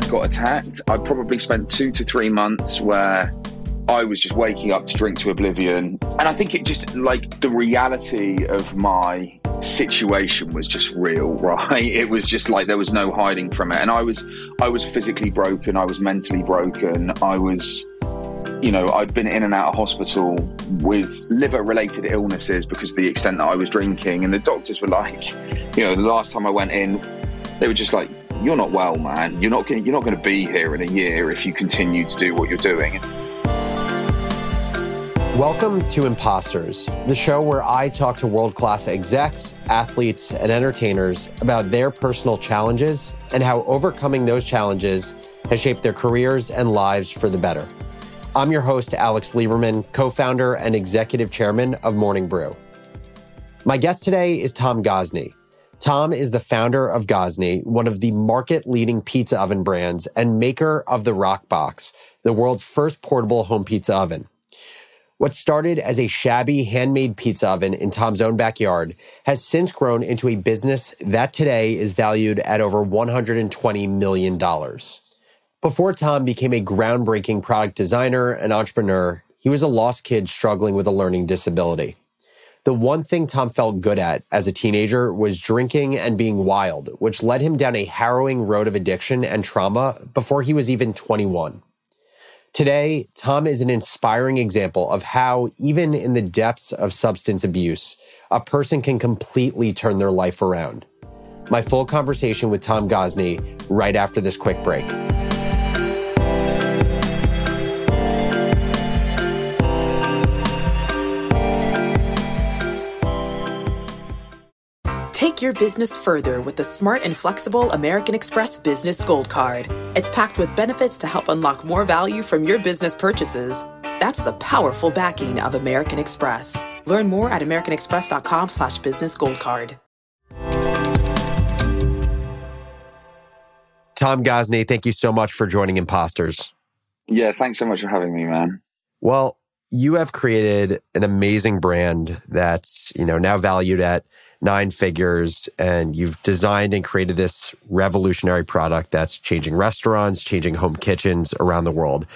I'd got attacked, I probably spent two to three months where I was just waking up to drink to oblivion. And I think it just like the reality of my situation was just real, right? It was just like there was no hiding from it. And I was I was physically broken, I was mentally broken, I was you know, I'd been in and out of hospital with liver related illnesses because of the extent that I was drinking. And the doctors were like, you know, the last time I went in, they were just like, you're not well, man. You're not going you're not going to be here in a year if you continue to do what you're doing. Welcome to Imposters, the show where I talk to world class execs, athletes, and entertainers about their personal challenges and how overcoming those challenges has shaped their careers and lives for the better. I'm your host, Alex Lieberman, co founder and executive chairman of Morning Brew. My guest today is Tom Gozney. Tom is the founder of Gozney, one of the market leading pizza oven brands and maker of the Roccbox, the world's first portable home pizza oven. What started as a shabby handmade pizza oven in Tom's own backyard has since grown into a business that today is valued at over $120 million. Before Tom became a groundbreaking product designer and entrepreneur, he was a lost kid struggling with a learning disability. The one thing Tom felt good at as a teenager was drinking and being wild, which led him down a harrowing road of addiction and trauma before he was even 21. Today, Tom is an inspiring example of how, even in the depths of substance abuse, a person can completely turn their life around. My full conversation with Tom Gozney right after this quick break. Take your business further with the smart and flexible American Express Business Gold Card. It's packed with benefits to help unlock more value from your business purchases. That's the powerful backing of American Express. Learn more at americanexpress.com slash business gold card. Tom Gozney, thank you so much for joining Imposters. Yeah, thanks so much for having me, man. Well, you have created an amazing brand that's, you know, now valued at nine figures and you've designed and created this revolutionary product that's changing restaurants, changing home kitchens around the world.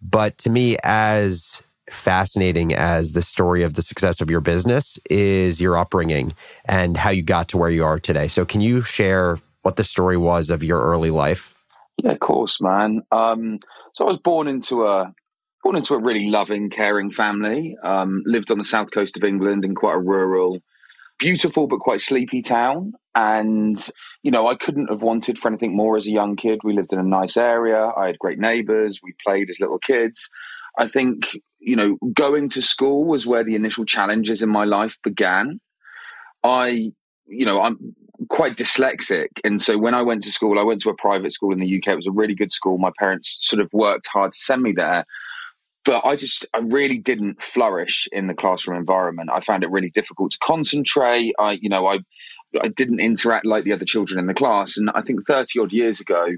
But to me, as fascinating as the story of the success of your business is your upbringing and how you got to where you are today. So, can you share what the story was of your early life? Yeah, of course, man. Um, so I was born into a born into a really loving, caring family. Um, lived on the south coast of England in quite a rural beautiful but quite sleepy town. And, you know, I couldn't have wanted for anything more as a young kid. We lived in a nice area. I had great neighbors. We played as little kids. I think, you know, going to school was where the initial challenges in my life began. I, you know, I'm quite dyslexic. And so when I went to school, I went to a private school in the UK. It was a really good school. My parents sort of worked hard to send me there but I just I really didn't flourish in the classroom environment. I found it really difficult to concentrate. I you know I I didn't interact like the other children in the class, and I think thirty odd years ago,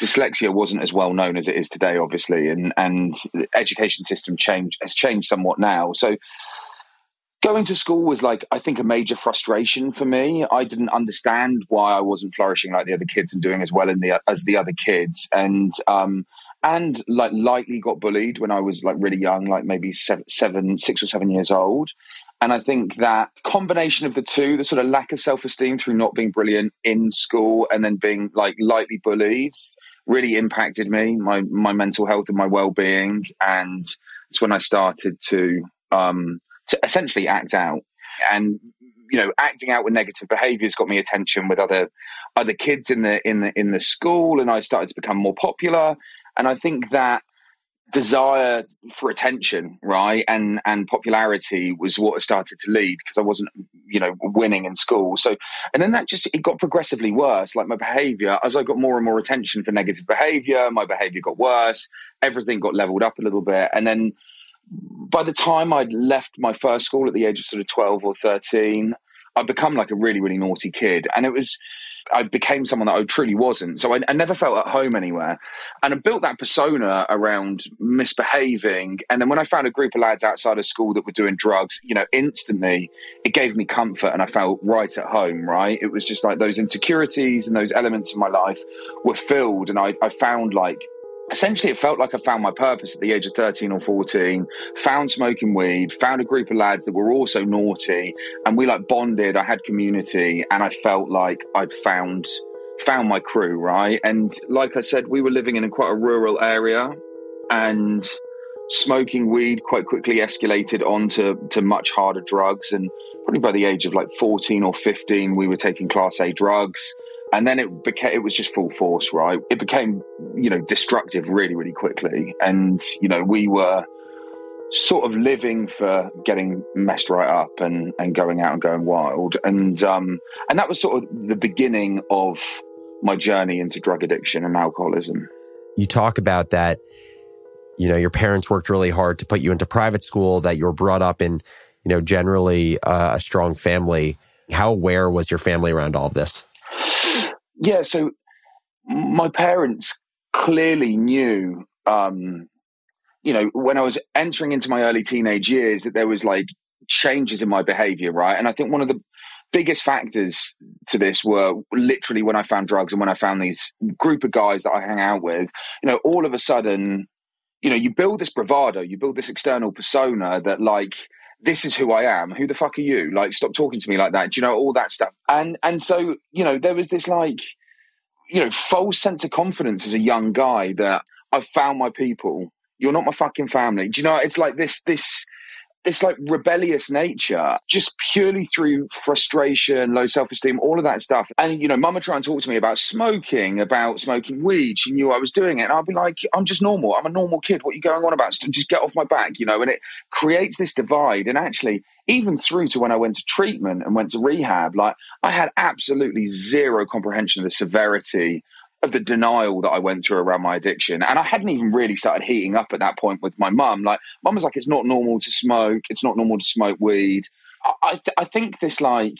dyslexia wasn't as well known as it is today, obviously, and and the education system changed has changed somewhat now. So going to school was like I think a major frustration for me. I didn't understand why I wasn't flourishing like the other kids and doing as well in the as the other kids, and um, and like lightly got bullied when I was like really young, like maybe seven, seven, six or seven years old. And I think that combination of the two, the sort of lack of self esteem through not being brilliant in school and then being like lightly bullied, really impacted me, my my mental health and my well being. And it's when I started to um, to essentially act out. And you know, acting out with negative behaviors got me attention with other other kids in the in the in the school, and I started to become more popular. And I think that desire for attention, right, and and popularity was what started to lead because I wasn't, you know, winning in school. So, and then that just it got progressively worse. Like my behavior, as I got more and more attention for negative behavior, my behavior got worse. Everything got leveled up a little bit, and then by the time I'd left my first school at the age of sort of twelve or thirteen, I'd become like a really, really naughty kid. And it was, I became someone that I truly wasn't. So I, I, never felt at home anywhere. And I built that persona around misbehaving. And then when I found a group of lads outside of school that were doing drugs, you know, instantly it gave me comfort and I felt right at home, right? It was just like those insecurities and those elements of my life were filled. And I, I found like essentially it felt like I found my purpose at the age of 13 or 14, found smoking weed, found a group of lads that were also naughty, and we like bonded. I had community, and I felt like I'd found found my crew, right? And like I said, we were living in a quite a rural area and smoking weed quite quickly escalated onto to much harder drugs and probably by the age of like 14 or 15 we were taking class A drugs and then it became it was just full force right? It became you know destructive really really quickly. And you know we were sort of living for getting messed right up and and going out and going wild. And um and that was sort of the beginning of my journey into drug addiction and alcoholism. You talk about that you know your parents worked really hard to put you into private school that you were brought up in you know generally uh, a strong family. How aware was your family around all of this yeah, so my parents clearly knew, um, you know, when I was entering into my early teenage years, that there was like changes in my behavior, right? And I think one of the biggest factors to this were literally when I found drugs and when I found these group of guys that I hang out with, you know, all of a sudden, you know, you build this bravado, you build this external persona that like, this is who I am. Who the fuck are you? Like, stop talking to me like that. Do you know all that stuff? And and so you know, there was this like, you know, false sense of confidence as a young guy that I've found my people. You're not my fucking family. Do you know? It's like this this this like rebellious nature just purely through frustration, low self esteem, all of that stuff. And, you know, mama try and talk to me about smoking, about smoking weed. She knew I was doing it. And I'd be like, I'm just normal. I'm a normal kid. What are you going on about? Just get off my back, you know? And it creates this divide. And actually, even through to when I went to treatment and went to rehab, like I had absolutely zero comprehension of the severity of the denial that I went through around my addiction. And I hadn't even really started heating up at that point with my mum. Like, mum was like, it's not normal to smoke. It's not normal to smoke weed. I, th- I think this, like,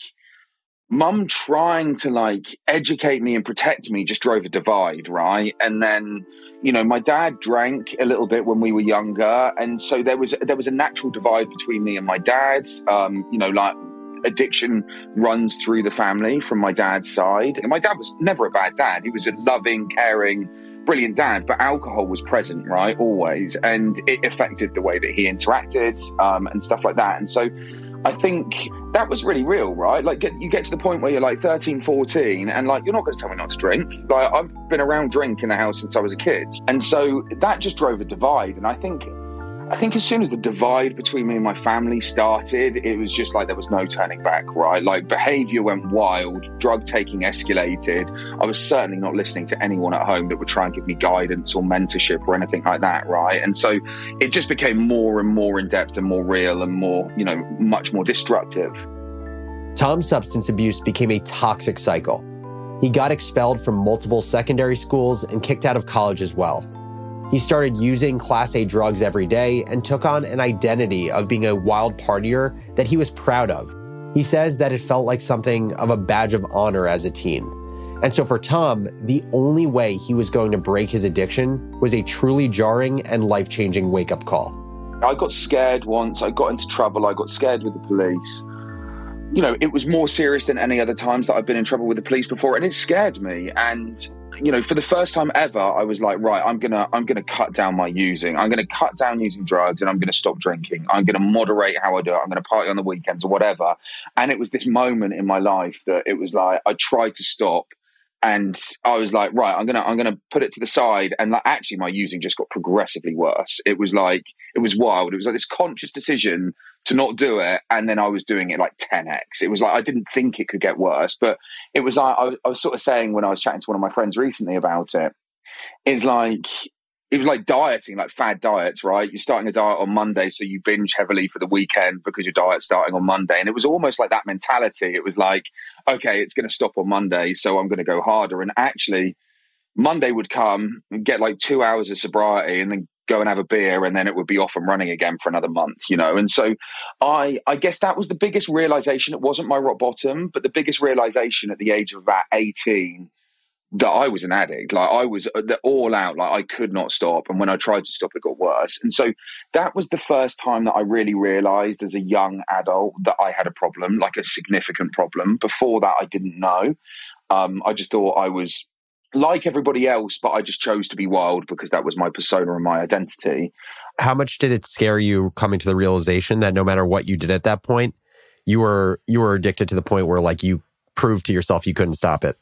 mum trying to, like, educate me and protect me just drove a divide, right? And then, you know, my dad drank a little bit when we were younger. And so there was, there was a natural divide between me and my dad. Um, you know, like, addiction runs through the family from my dad's side. And my dad was never a bad dad. He was a loving, caring, brilliant dad, but alcohol was present, right? Always. And it affected the way that he interacted um, and stuff like that. And so I think that was really real, right? Like, get, you get to the point where you're like 13, 14, and like, you're not going to tell me not to drink. Like, I've been around drink in the house since I was a kid. And so that just drove a divide. And I think I think as soon as the divide between me and my family started, it was just like there was no turning back, right? Like behavior went wild, drug taking escalated. I was certainly not listening to anyone at home that would try and give me guidance or mentorship or anything like that, right? And so it just became more and more in depth and more real and more, you know, much more destructive. Tom's substance abuse became a toxic cycle. He got expelled from multiple secondary schools and kicked out of college as well. He started using Class A drugs every day and took on an identity of being a wild partier that he was proud of. He says that it felt like something of a badge of honor as a teen. And so for Tom, the only way he was going to break his addiction was a truly jarring and life changing wake up call. I got scared once. I got into trouble. I got scared with the police. You know, it was more serious than any other times that I've been in trouble with the police before, and it scared me. And you know, for the first time ever, I was like, right, I'm gonna, I'm gonna cut down my using. I'm gonna cut down using drugs, and I'm gonna stop drinking. I'm gonna moderate how I do it. I'm gonna party on the weekends or whatever. And it was this moment in my life that it was like I tried to stop, and I was like, right, I'm gonna, I'm gonna put it to the side. And like, actually, my using just got progressively worse. It was like, it was wild. It was like this conscious decision to not do it. And then I was doing it like 10x. It was like, I didn't think it could get worse, but it was like, I, I was sort of saying when I was chatting to one of my friends recently about it, it's like, it was like dieting, like fad diets, right? You're starting a diet on Monday, so you binge heavily for the weekend because your diet's starting on Monday. And it was almost like that mentality. It was like, okay, it's going to stop on Monday, so I'm going to go harder. And actually, Monday would come and get like two hours of sobriety and then go and have a beer and then it would be off and running again for another month you know and so i i guess that was the biggest realization it wasn't my rock bottom but the biggest realization at the age of about 18 that I was an addict. Like I was uh, all out. Like I could not stop. And when I tried to stop, it got worse. And so that was the first time that I really realized as a young adult that I had a problem, like a significant problem. Before that, I didn't know. Um, I just thought I was like everybody else, but I just chose to be wild because that was my persona and my identity. How much did it scare you coming to the realization that no matter what you did at that point, you were you were addicted to the point where like you proved to yourself you couldn't stop it?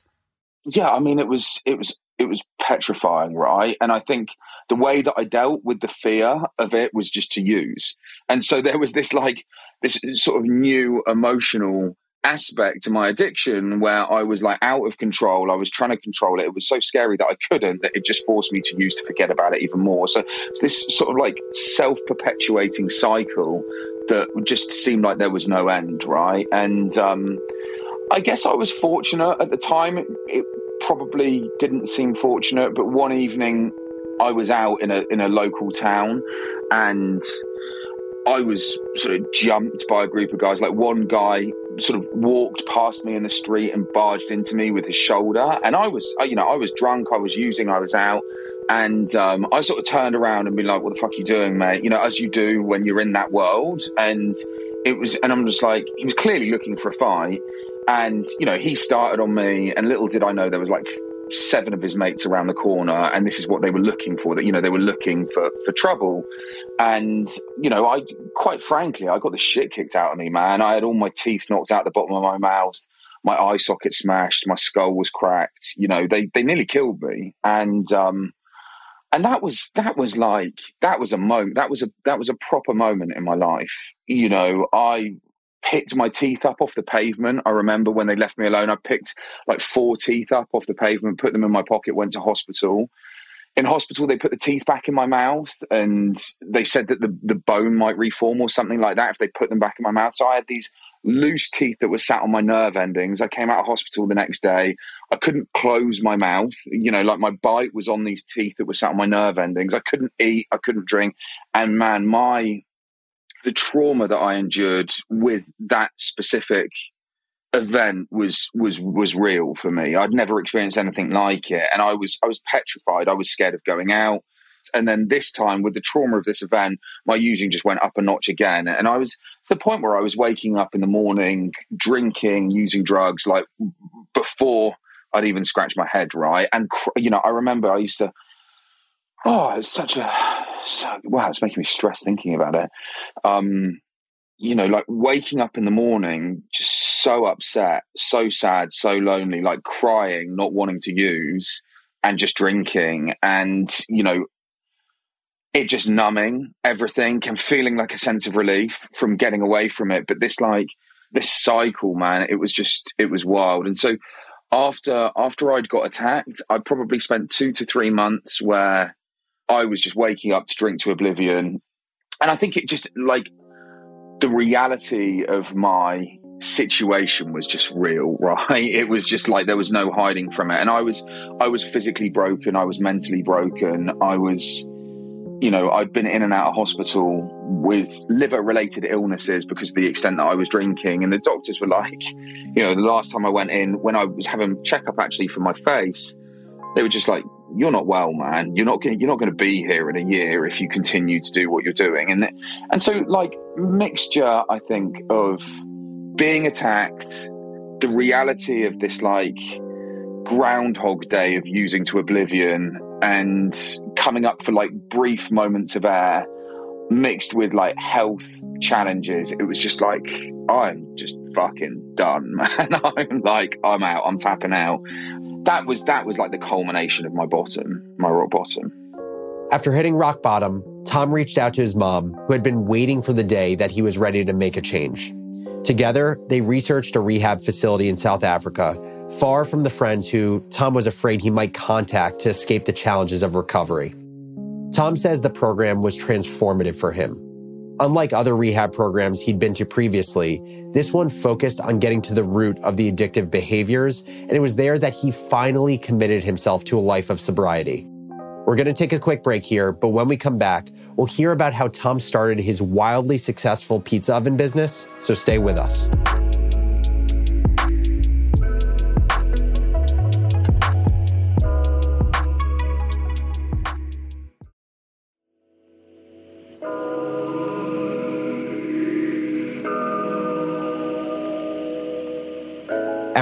yeah, I mean, it was it was it was petrifying, right? And I think the way that I dealt with the fear of it was just to use. And so there was this like this sort of new emotional aspect to my addiction where I was like out of control. I was trying to control it. It was so scary that I couldn't, that it just forced me to use to forget about it even more. So this sort of like self perpetuating cycle that just seemed like there was no end, right? And um, I guess I was fortunate at the time. It, it, probably didn't seem fortunate, but one evening I was out in a in a local town and I was sort of jumped by a group of guys. Like one guy sort of walked past me in the street and barged into me with his shoulder, and I was, you know, I was drunk, I was using, I was out, and um, I sort of turned around and be like, "What the fuck are you doing, mate?" You know, as you do when you're in that world, and it was, and I'm just like, he was clearly looking for a fight, and, you know, he started on me, and little did I know there was like seven of his mates around the corner and this is what they were looking for that you know they were looking for for trouble. And you know i quite frankly i got the shit kicked out of me man. I had all my teeth knocked out the bottom of my mouth. My eye socket smashed. My skull was cracked. You know they they nearly killed me. And um and that was that was like that was a moment that was a that was a proper moment in my life. You know i picked my teeth up off the pavement. I remember when they left me alone, I picked like four teeth up off the pavement, put them in my pocket, went to hospital. In hospital, they put the teeth back in my mouth and they said that the, the bone might reform or something like that if they put them back in my mouth. So I had these loose teeth that were sat on my nerve endings. I came out of hospital the next day. I couldn't close my mouth. You know, like my bite was on these teeth that were sat on my nerve endings. I couldn't eat. I couldn't drink. And man, my the trauma that I endured with that specific event was was was real for me. I'd never experienced anything like it, and I was I was petrified. I was scared of going out. And then this time, with the trauma of this event, my using just went up a notch again. And I was to the point where I was waking up in the morning, drinking, using drugs, like before I'd even scratched my head, right? And you know, I remember I used to Oh, it's such a so, wow! It's making me stress thinking about it. Um, you know, like waking up in the morning, just so upset, so sad, so lonely, like crying, not wanting to use, and just drinking, and you know, it just numbing everything and feeling like a sense of relief from getting away from it. But this, like, this cycle, man, it was just, it was wild. And so after after I'd got attacked, I probably spent two to three months where I was just waking up to drink to oblivion. And I think it just like the reality of my situation was just real, right? It was just like there was no hiding from it. And I was I was physically broken, I was mentally broken, I was you know, I'd been in and out of hospital with liver related illnesses because of the extent that I was drinking. And the doctors were like, you know, the last time I went in, when I was having checkup actually for my face, they were just like, you're not well, man. You're not going. You're not going to be here in a year if you continue to do what you're doing. And and so, like mixture, I think of being attacked, the reality of this like groundhog day of using to oblivion, and coming up for like brief moments of air, mixed with like health challenges. It was just like I'm just fucking done, man. I'm like I'm out. I'm tapping out that was that was like the culmination of my bottom, my rock bottom. After hitting rock bottom, Tom reached out to his mom, who had been waiting for the day that he was ready to make a change. Together, they researched a rehab facility in South Africa, far from the friends who Tom was afraid he might contact to escape the challenges of recovery. Tom says the program was transformative for him. Unlike other rehab programs he'd been to previously, this one focused on getting to the root of the addictive behaviors, and it was there that he finally committed himself to a life of sobriety. We're going to take a quick break here, but when we come back, we'll hear about how Tom started his wildly successful pizza oven business. So stay with us.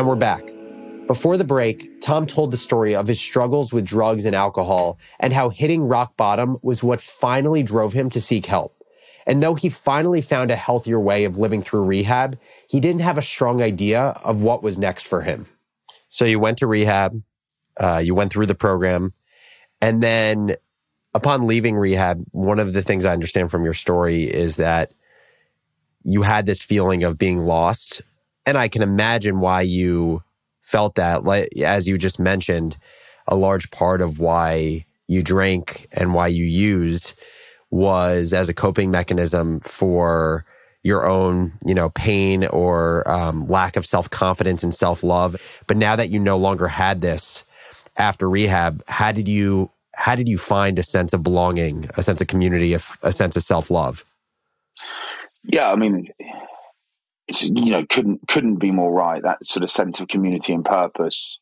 And we're back. Before the break, Tom told the story of his struggles with drugs and alcohol and how hitting rock bottom was what finally drove him to seek help. And though he finally found a healthier way of living through rehab, he didn't have a strong idea of what was next for him. So you went to rehab, uh, you went through the program, and then upon leaving rehab, one of the things I understand from your story is that you had this feeling of being lost. And I can imagine why you felt that, like, as you just mentioned, a large part of why you drank and why you used was as a coping mechanism for your own, you know, pain or um, lack of self confidence and self love. But now that you no longer had this after rehab, how did you how did you find a sense of belonging, a sense of community, a, a sense of self love? Yeah, I mean, you know couldn't couldn't be more right. That sort of sense of community and purpose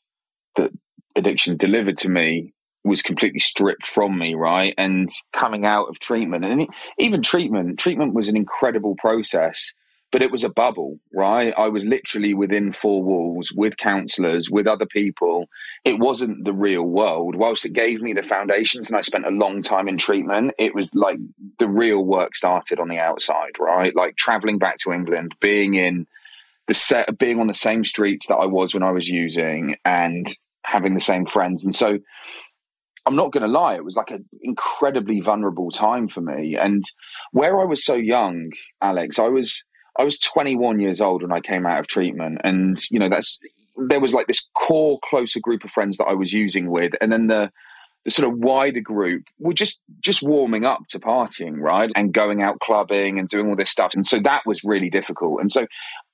that addiction delivered to me was completely stripped from me, right? And coming out of treatment, and even treatment, treatment was an incredible process but it was a bubble, right? I was literally within four walls with counselors, with other people. It wasn't the real world. Whilst it gave me the foundations and I spent a long time in treatment, it was like the real work started on the outside, right? Like traveling back to England, being in the set, being on the same streets that I was when I was using and having the same friends. And so I'm not going to lie, it was like an incredibly vulnerable time for me. And where I was so young, Alex, I was I was 21 years old when I came out of treatment, and you know that's there was like this core closer group of friends that I was using with, and then the the sort of wider group were just just warming up to partying, right, and going out clubbing and doing all this stuff, and so that was really difficult. And so,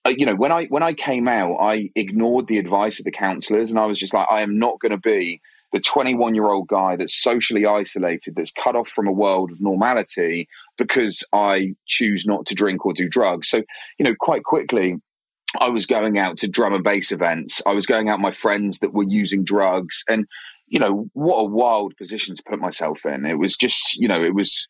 uh, you know, when I when I came out, I ignored the advice of the counselors, and I was just like, I am not going to be the 21 year old guy that's socially isolated, that's cut off from a world of normality because I choose not to drink or do drugs. So, you know, quite quickly, I was going out to drum and bass events. I was going out with my friends that were using drugs. And, you know, what a wild position to put myself in. It was just, you know, it was,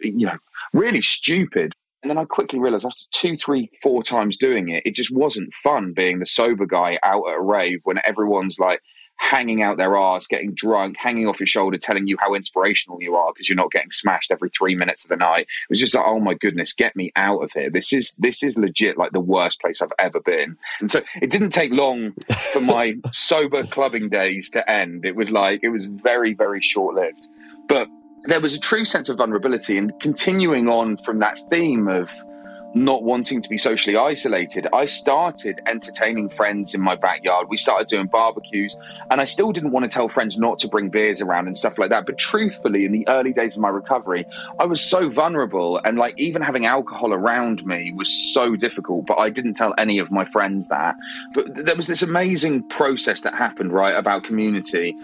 you know, really stupid. And then I quickly realized after two, three, four times doing it, it just wasn't fun being the sober guy out at a rave when everyone's like, hanging out their arse, getting drunk, hanging off your shoulder, telling you how inspirational you are because you're not getting smashed every three minutes of the night. It was just like, oh my goodness, get me out of here. This is this is legit like the worst place I've ever been. And so it didn't take long for my sober clubbing days to end. It was like it was very, very short lived. But there was a true sense of vulnerability and continuing on from that theme of not wanting to be socially isolated, I started entertaining friends in my backyard. We started doing barbecues, and I still didn't want to tell friends not to bring beers around and stuff like that. But truthfully, in the early days of my recovery, I was so vulnerable, and like even having alcohol around me was so difficult. But I didn't tell any of my friends that. But there was this amazing process that happened, right, about community.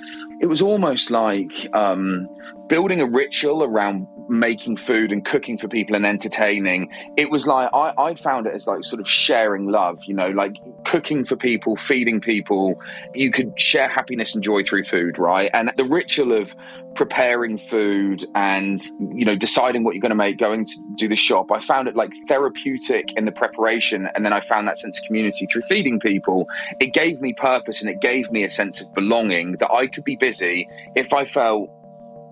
It was almost like um, building a ritual around making food and cooking for people and entertaining. It was like I, I found it as like sort of sharing love you know like cooking for people feeding people. You could share happiness and joy through food right? And the ritual of preparing food and you know deciding what you're going to make going to do the shop. I found it like therapeutic in the preparation and then i found that sense of community through feeding people. It gave me purpose and it gave me a sense of belonging that i could be busy if i felt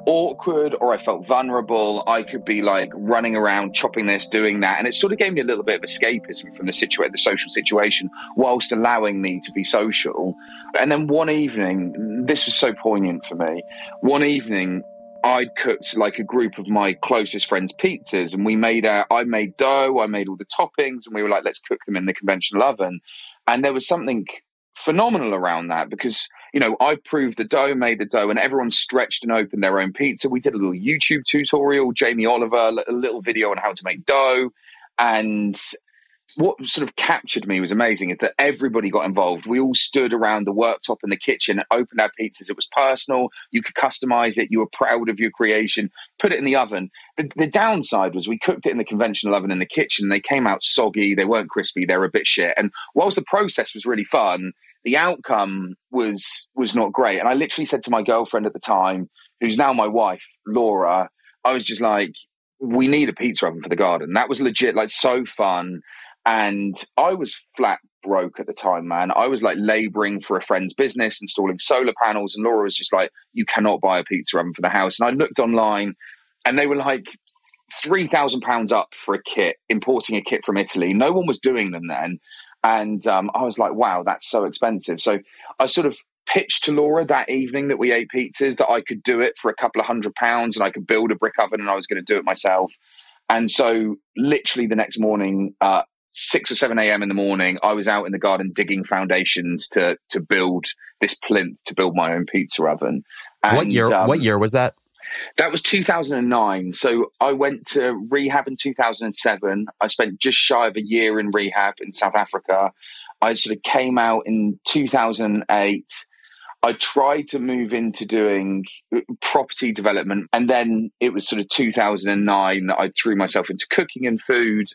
awkward or I felt vulnerable, I could be like running around, chopping this, doing that. And it sort of gave me a little bit of escapism from the situation, the social situation, whilst allowing me to be social. And then one evening, this was so poignant for me. One evening, I'd cooked like a group of my closest friends' pizzas, and we made out, I made dough, I made all the toppings, and we were like, let's cook them in the conventional oven. And there was something phenomenal around that because you know I proved the dough, made the dough, and everyone stretched and opened their own pizza. We did a little YouTube tutorial, Jamie Oliver, a little video on how to make dough, and what sort of captured me was amazing is that everybody got involved. We all stood around the worktop in the kitchen and opened our pizzas. It was personal. You could customize it. You were proud of your creation. Put it in the oven. The, the downside was we cooked it in the conventional oven in the kitchen. They came out soggy. They weren't crispy. They were a bit shit. And whilst the process was really fun, the outcome was was not great. And I literally said to my girlfriend at the time, who's now my wife, Laura, I was just like, we need a pizza oven for the garden. That was legit, like so fun. And I was flat broke at the time, man. I was like laboring for a friend's business, installing solar panels. And Laura was just like, you cannot buy a pizza oven for the house. And I looked online and they were like £3,000 up for a kit, importing a kit from Italy. No one was doing them then. And um, I was like, wow, that's so expensive. So I sort of pitched to Laura that evening that we ate pizzas that I could do it for a couple of hundred pounds and I could build a brick oven and I was going to do it myself. And so, literally, the next morning, uh, 6 or 7 a.m. in the morning, I was out in the garden digging foundations to to build this plinth to build my own pizza oven. And, what year? Um, what year was that? That was 2009. So I went to rehab in 2007. I spent just shy of a year in rehab in South Africa. I sort of came out in 2008. I tried to move into doing uh, property development. And then it was sort of 2009 that I threw myself into cooking and food.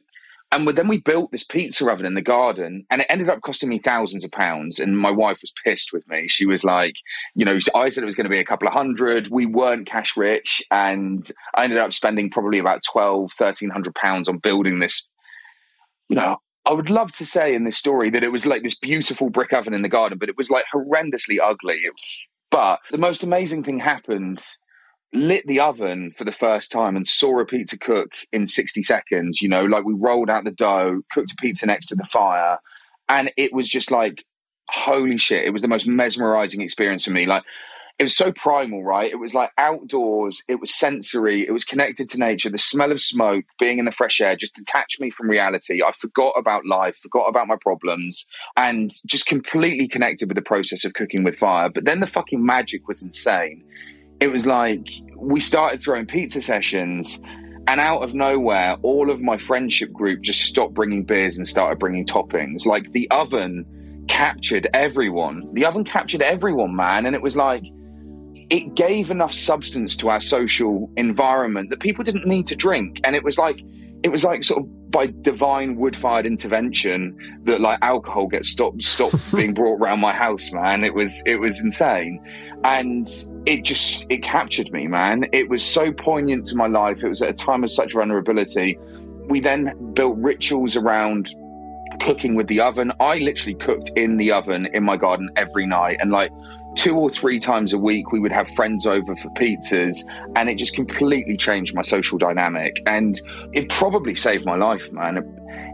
And then we built this pizza oven in the garden, and it ended up costing me thousands of pounds. And my wife was pissed with me. She was like, you know, I said it was going to be a couple of hundred. We weren't cash rich. And I ended up spending probably about 12, 1300 pounds on building this, you know, I would love to say in this story that it was like this beautiful brick oven in the garden, but it was like horrendously ugly. But the most amazing thing happened lit the oven for the first time and saw a pizza cook in 60 seconds. You know, like we rolled out the dough, cooked a pizza next to the fire, and it was just like, holy shit. It was the most mesmerizing experience for me. Like, it was so primal, right? It was like outdoors, it was sensory, it was connected to nature. The smell of smoke, being in the fresh air, just detached me from reality. I forgot about life, forgot about my problems, and just completely connected with the process of cooking with fire. But then the fucking magic was insane it was like we started throwing pizza sessions and out of nowhere all of my friendship group just stopped bringing beers and started bringing toppings. Like the oven captured everyone. The oven captured everyone man and it was like it gave enough substance to our social environment that people didn't need to drink. And it was like it was like sort of by divine wood-fired intervention that like alcohol gets stopped stopped being brought around my house man. It was it was insane. And it just it captured me man. It was so poignant to my life. It was at a time of such vulnerability. We then built rituals around cooking with the oven. I literally cooked in the oven in my garden every night. And like two or three times a week we would have friends over for pizzas. And it just completely changed my social dynamic. And it probably saved my life man.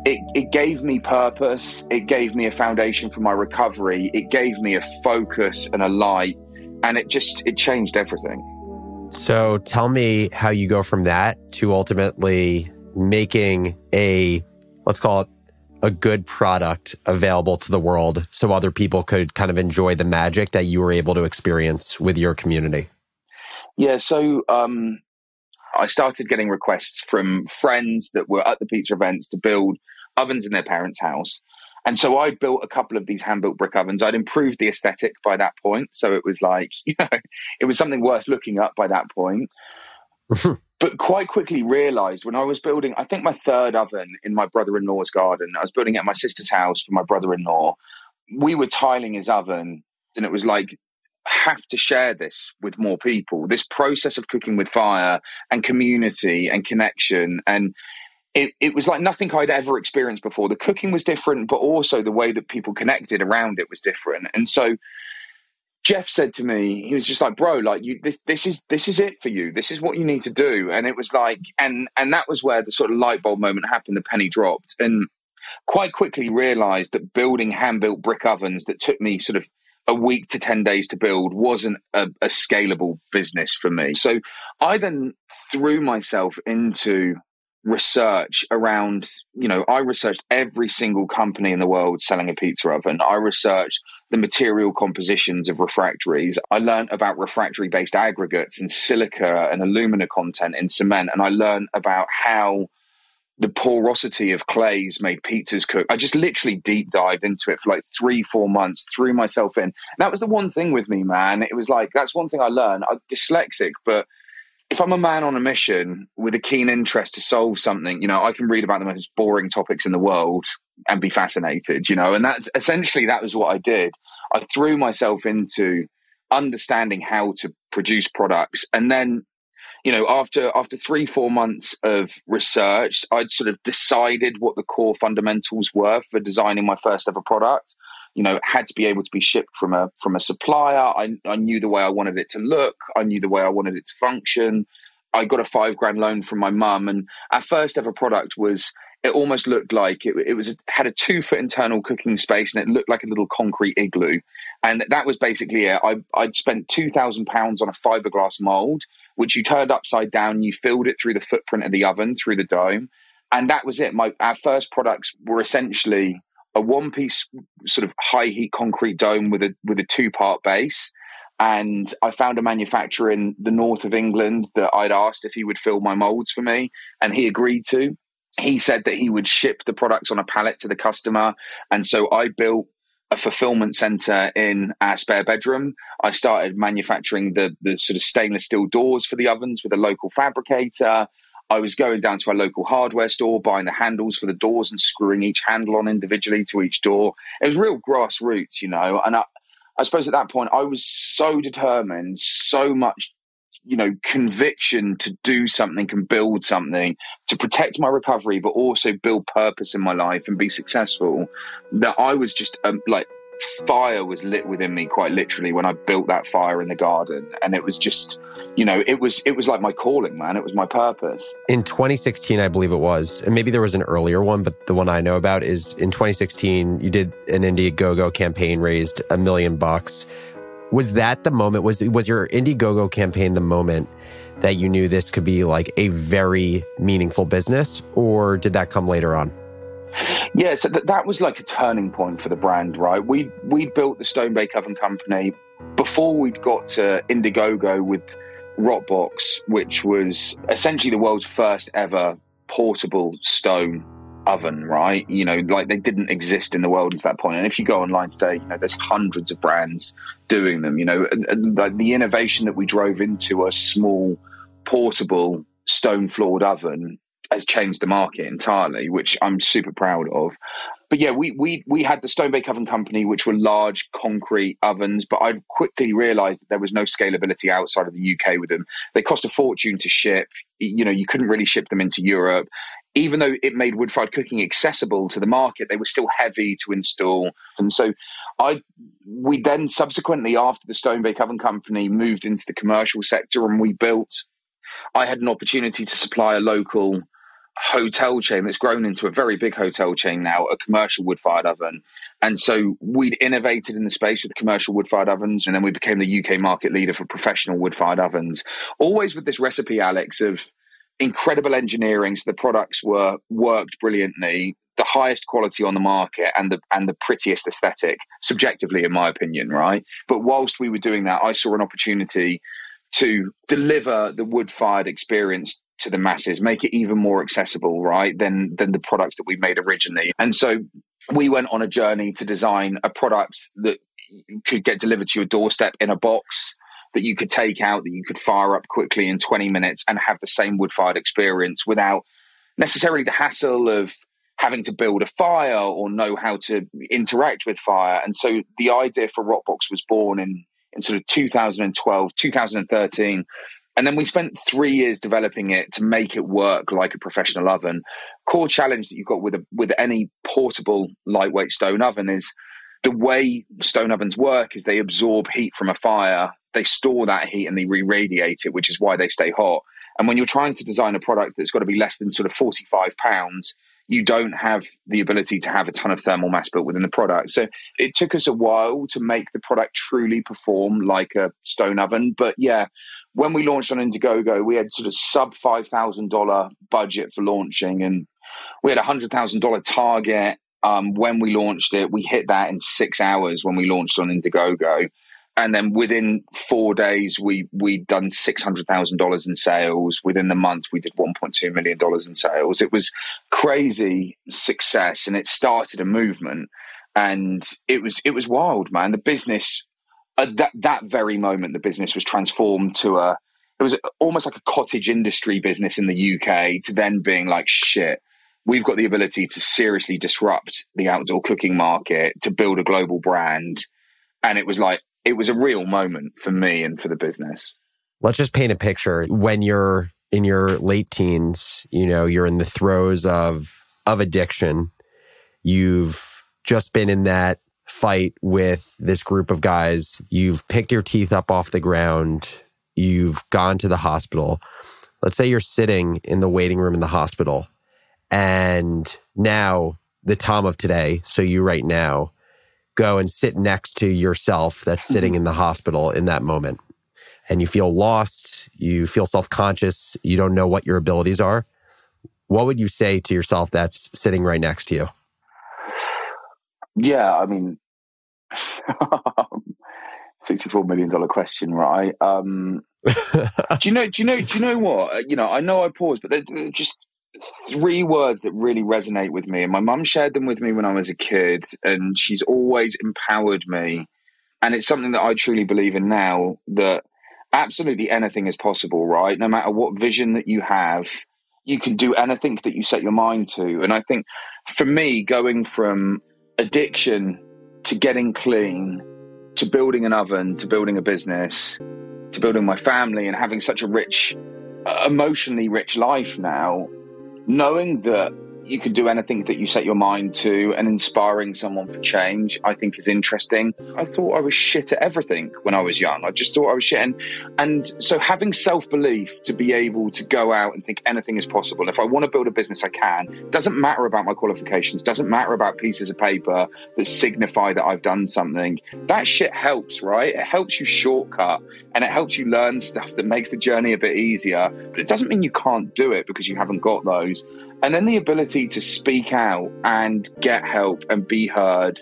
It, it gave me purpose. It gave me a foundation for my recovery. It gave me a focus and a light and it just it changed everything so tell me how you go from that to ultimately making a let's call it a good product available to the world so other people could kind of enjoy the magic that you were able to experience with your community? Yeah, so um, I started getting requests from friends that were at the pizza events to build ovens in their parents' house. And so I built a couple of these hand built brick ovens. I'd improved the aesthetic by that point. So it was like, you know, it was something worth looking up by that point. but quite quickly realized when I was building, I think my third oven in my brother in law's garden, I was building at my sister's house for my brother in law. We were tiling his oven, and it was like, have to share this with more people. This process of cooking with fire and community and connection. And it, it was like nothing I'd ever experienced before. The cooking was different, but also the way that people connected around it was different. And so Jeff said to me, he was just like, "Bro, like you, this, this is this is it for you. This is what you need to do." And it was like, and and that was where the sort of light bulb moment happened. The penny dropped, and quite quickly realized that building hand built brick ovens that took me sort of a week to 10 days to build wasn't a, a, scalable business for me. So I then threw myself into research around, you know, I researched every single company in the world selling a pizza oven. I researched the material compositions of refractories. I learned about refractory based aggregates and silica and alumina content in cement. And I learned about how the porosity of clays made pizzas cook. I just literally deep dived into it for like three, four months, threw myself in. That was the one thing with me, man. It was like, that's one thing I learned. I'm dyslexic, but if I'm a man on a mission with a keen interest to solve something, you know, I can read about the most boring topics in the world and be fascinated, you know, and that's essentially that was what I did. I threw myself into understanding how to produce products and then you know after after three four months of research i'd sort of decided what the core fundamentals were for designing my first ever product you know had to be able to be shipped from a from a supplier. I, I knew the way i wanted it to look. I knew the way i wanted it to function. I got a five grand loan from my mum and our first ever product was it almost looked like it, it was had a two foot internal cooking space and it looked like a little concrete igloo. And that was basically it. I, i'd spent 2000 pounds on a fiberglass mold which you turned upside down you filled it through the footprint of the oven through the dome and that was it. My our first products were essentially a one piece sort of high heat concrete dome with a with a two part base and I found a manufacturer in the north of England that I'd asked if he would fill my molds for me, and he agreed to he said that he would ship the products on a pallet to the customer. And so I built a fulfillment center in our spare bedroom. I started manufacturing the, the sort of stainless steel doors for the ovens with a local fabricator. I was going down to a local hardware store, buying the handles for the doors and screwing each handle on individually to each door. It was real grassroots, you know. And I, I suppose at that point, I was so determined, so much you know conviction to do something and build something to protect my recovery but also build purpose in my life and be successful that i was just um, like fire was lit within me quite literally when i built that fire in the garden and it was just you know it was it was like my calling man it was my purpose in 2016 i believe it was and maybe there was an earlier one but the one i know about is in 2016 you did an indiegogo campaign raised a million bucks was that the moment? Was was your Indiegogo campaign the moment that you knew this could be like a very meaningful business, or did that come later on? Yeah, so th- that was like a turning point for the brand, right? We we built the Stone Bake Oven Company before we'd got to Indiegogo with Roccbox, which was essentially the world's first ever portable stone oven, right? You know, like they didn't exist in the world until that point. And if you go online today, you know, there's hundreds of brands doing them. You know, and, and like the innovation that we drove into a small, portable, stone floored oven has changed the market entirely, which I'm super proud of. But yeah, we we we had the Stone Bake Oven Company, which were large concrete ovens, but I quickly realized that there was no scalability outside of the UK with them. They cost a fortune to ship. You know, you couldn't really ship them into Europe even though it made wood fired cooking accessible to the market, they were still heavy to install. And so I we then subsequently after the Stone Bake Oven Company moved into the commercial sector and we built I had an opportunity to supply a local hotel chain that's grown into a very big hotel chain now, a commercial wood fired oven. And so we'd innovated in the space with commercial wood fired ovens, and then we became the UK market leader for professional wood fired ovens. Always with this recipe, Alex, of incredible engineering. So the products were worked brilliantly, the highest quality on the market, and the and the prettiest aesthetic, subjectively, in my opinion, right? But whilst we were doing that, I saw an opportunity to deliver the wood fired experience to the masses, make it even more accessible, right, than than the products that we made originally. And so we went on a journey to design a product that could get delivered to your doorstep in a box that you could take out that you could fire up quickly in 20 minutes and have the same wood fired experience without necessarily the hassle of having to build a fire or know how to interact with fire. And so the idea for Roccbox was born in, in sort of 2012, 2013. And then we spent three years developing it to make it work like a professional oven. Core challenge that you've got with a, with any portable lightweight stone oven is the way stone ovens work is they absorb heat from a fire they store that heat and they re-radiate it, which is why they stay hot. And when you're trying to design a product that's got to be less than sort of 45 pounds, you don't have the ability to have a ton of thermal mass built within the product. So it took us a while to make the product truly perform like a stone oven. But yeah, when we launched on Indiegogo, we had sort of sub $5,000 budget for launching and we had a $100,000 target. Um, when we launched it, we hit that in six hours when we launched on Indiegogo and then within four days we we'd done six hundred thousand dollars in sales. Within the month, we did one point two million dollars in sales. It was crazy success, and it started a movement. And it was it was wild, man. The business at that that very moment, the business was transformed to a it was almost like a cottage industry business in the UK to then being like shit. We've got the ability to seriously disrupt the outdoor cooking market, to build a global brand. And it was like, it was a real moment for me and for the business. Let's just paint a picture. When you're in your late teens, you know, you're in the throes of of addiction. You've just been in that fight with this group of guys. You've picked your teeth up off the ground. You've gone to the hospital. Let's say you're sitting in the waiting room in the hospital and now the Tom of today, so you right now, go and sit next to yourself that's sitting in the hospital in that moment. And you feel lost, you feel self conscious, you don't know what your abilities are. What would you say to yourself that's sitting right next to you? Yeah, I mean, sixty-four million dollar question, right? Um, do you know? Do you know? Do you know what? You know, I know I paused, but just three words that really resonate with me. And my mum shared them with me when I was a kid, and she's always empowered me. And it's something that I truly believe in now that absolutely anything is possible, right? No matter what vision that you have, you can do anything that you set your mind to. And I think for me, going from addiction to getting clean to building an oven to building a business to building my family and having such a rich, emotionally rich life now, knowing that you can do anything that you set your mind to and inspiring someone for change i think is interesting. I thought i was shit at everything when i was young. I just thought i was shit. And, and so having self-belief to be able to go out and think anything is possible. If i want to build a business i can. Doesn't matter about my qualifications. Doesn't matter about pieces of paper that signify that i've done something. That shit helps right? It helps you shortcut and it helps you learn stuff that makes the journey a bit easier. But it doesn't mean you can't do it because you haven't got those and then the ability to speak out and get help and be heard,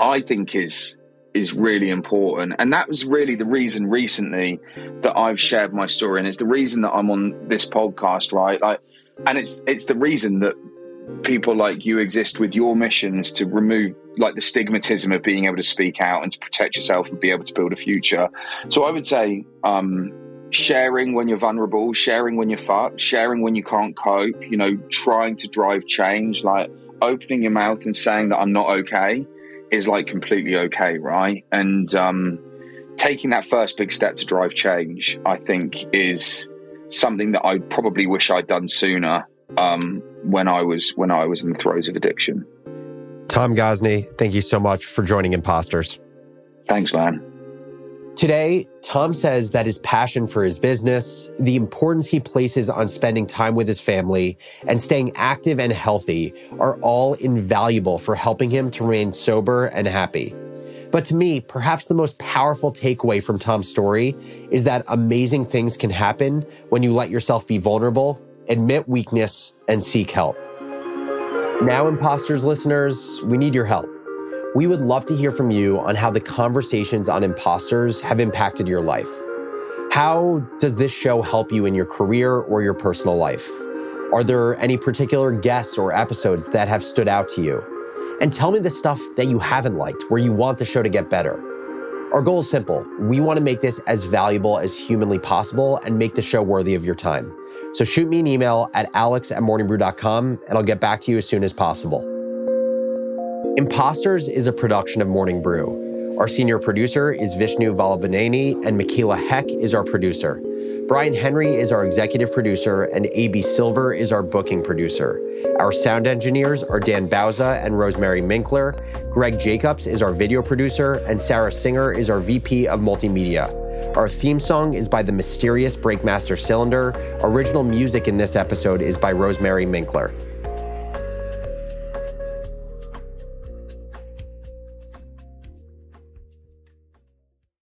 I think is is really important. And that was really the reason recently that I've shared my story. And it's the reason that I'm on this podcast, right? Like and it's it's the reason that people like you exist with your missions to remove like the stigmatism of being able to speak out and to protect yourself and be able to build a future. So I would say um sharing when you're vulnerable, sharing when you're fucked, sharing when you can't cope, you know, trying to drive change, like opening your mouth and saying that I'm not okay is like completely okay, right? And um, taking that first big step to drive change, I think, is something that I probably wish I'd done sooner um, when I was when I was in the throes of addiction. Tom Gozney, thank you so much for joining Imposters. Thanks, man. Today, Tom says that his passion for his business, the importance he places on spending time with his family, and staying active and healthy are all invaluable for helping him to remain sober and happy. But to me, perhaps the most powerful takeaway from Tom's story is that amazing things can happen when you let yourself be vulnerable, admit weakness, and seek help. Now, imposters listeners, we need your help. We would love to hear from you on how the conversations on imposters have impacted your life. How does this show help you in your career or your personal life? Are there any particular guests or episodes that have stood out to you? And tell me the stuff that you haven't liked, where you want the show to get better. Our goal is simple. We want to make this as valuable as humanly possible and make the show worthy of your time. So shoot me an email at alex at morningbrew.com and I'll get back to you as soon as possible. Imposters is a production of Morning Brew. Our senior producer is Vishnu Valabaneni, and Michaela Heck is our producer. Brian Henry is our executive producer, and AB Silver is our booking producer. Our sound engineers are Dan Bauza and Rosemary Minkler. Greg Jacobs is our video producer, and Sarah Singer is our VP of Multimedia. Our theme song is by the mysterious Breakmaster Cylinder. Original music in this episode is by Rosemary Minkler.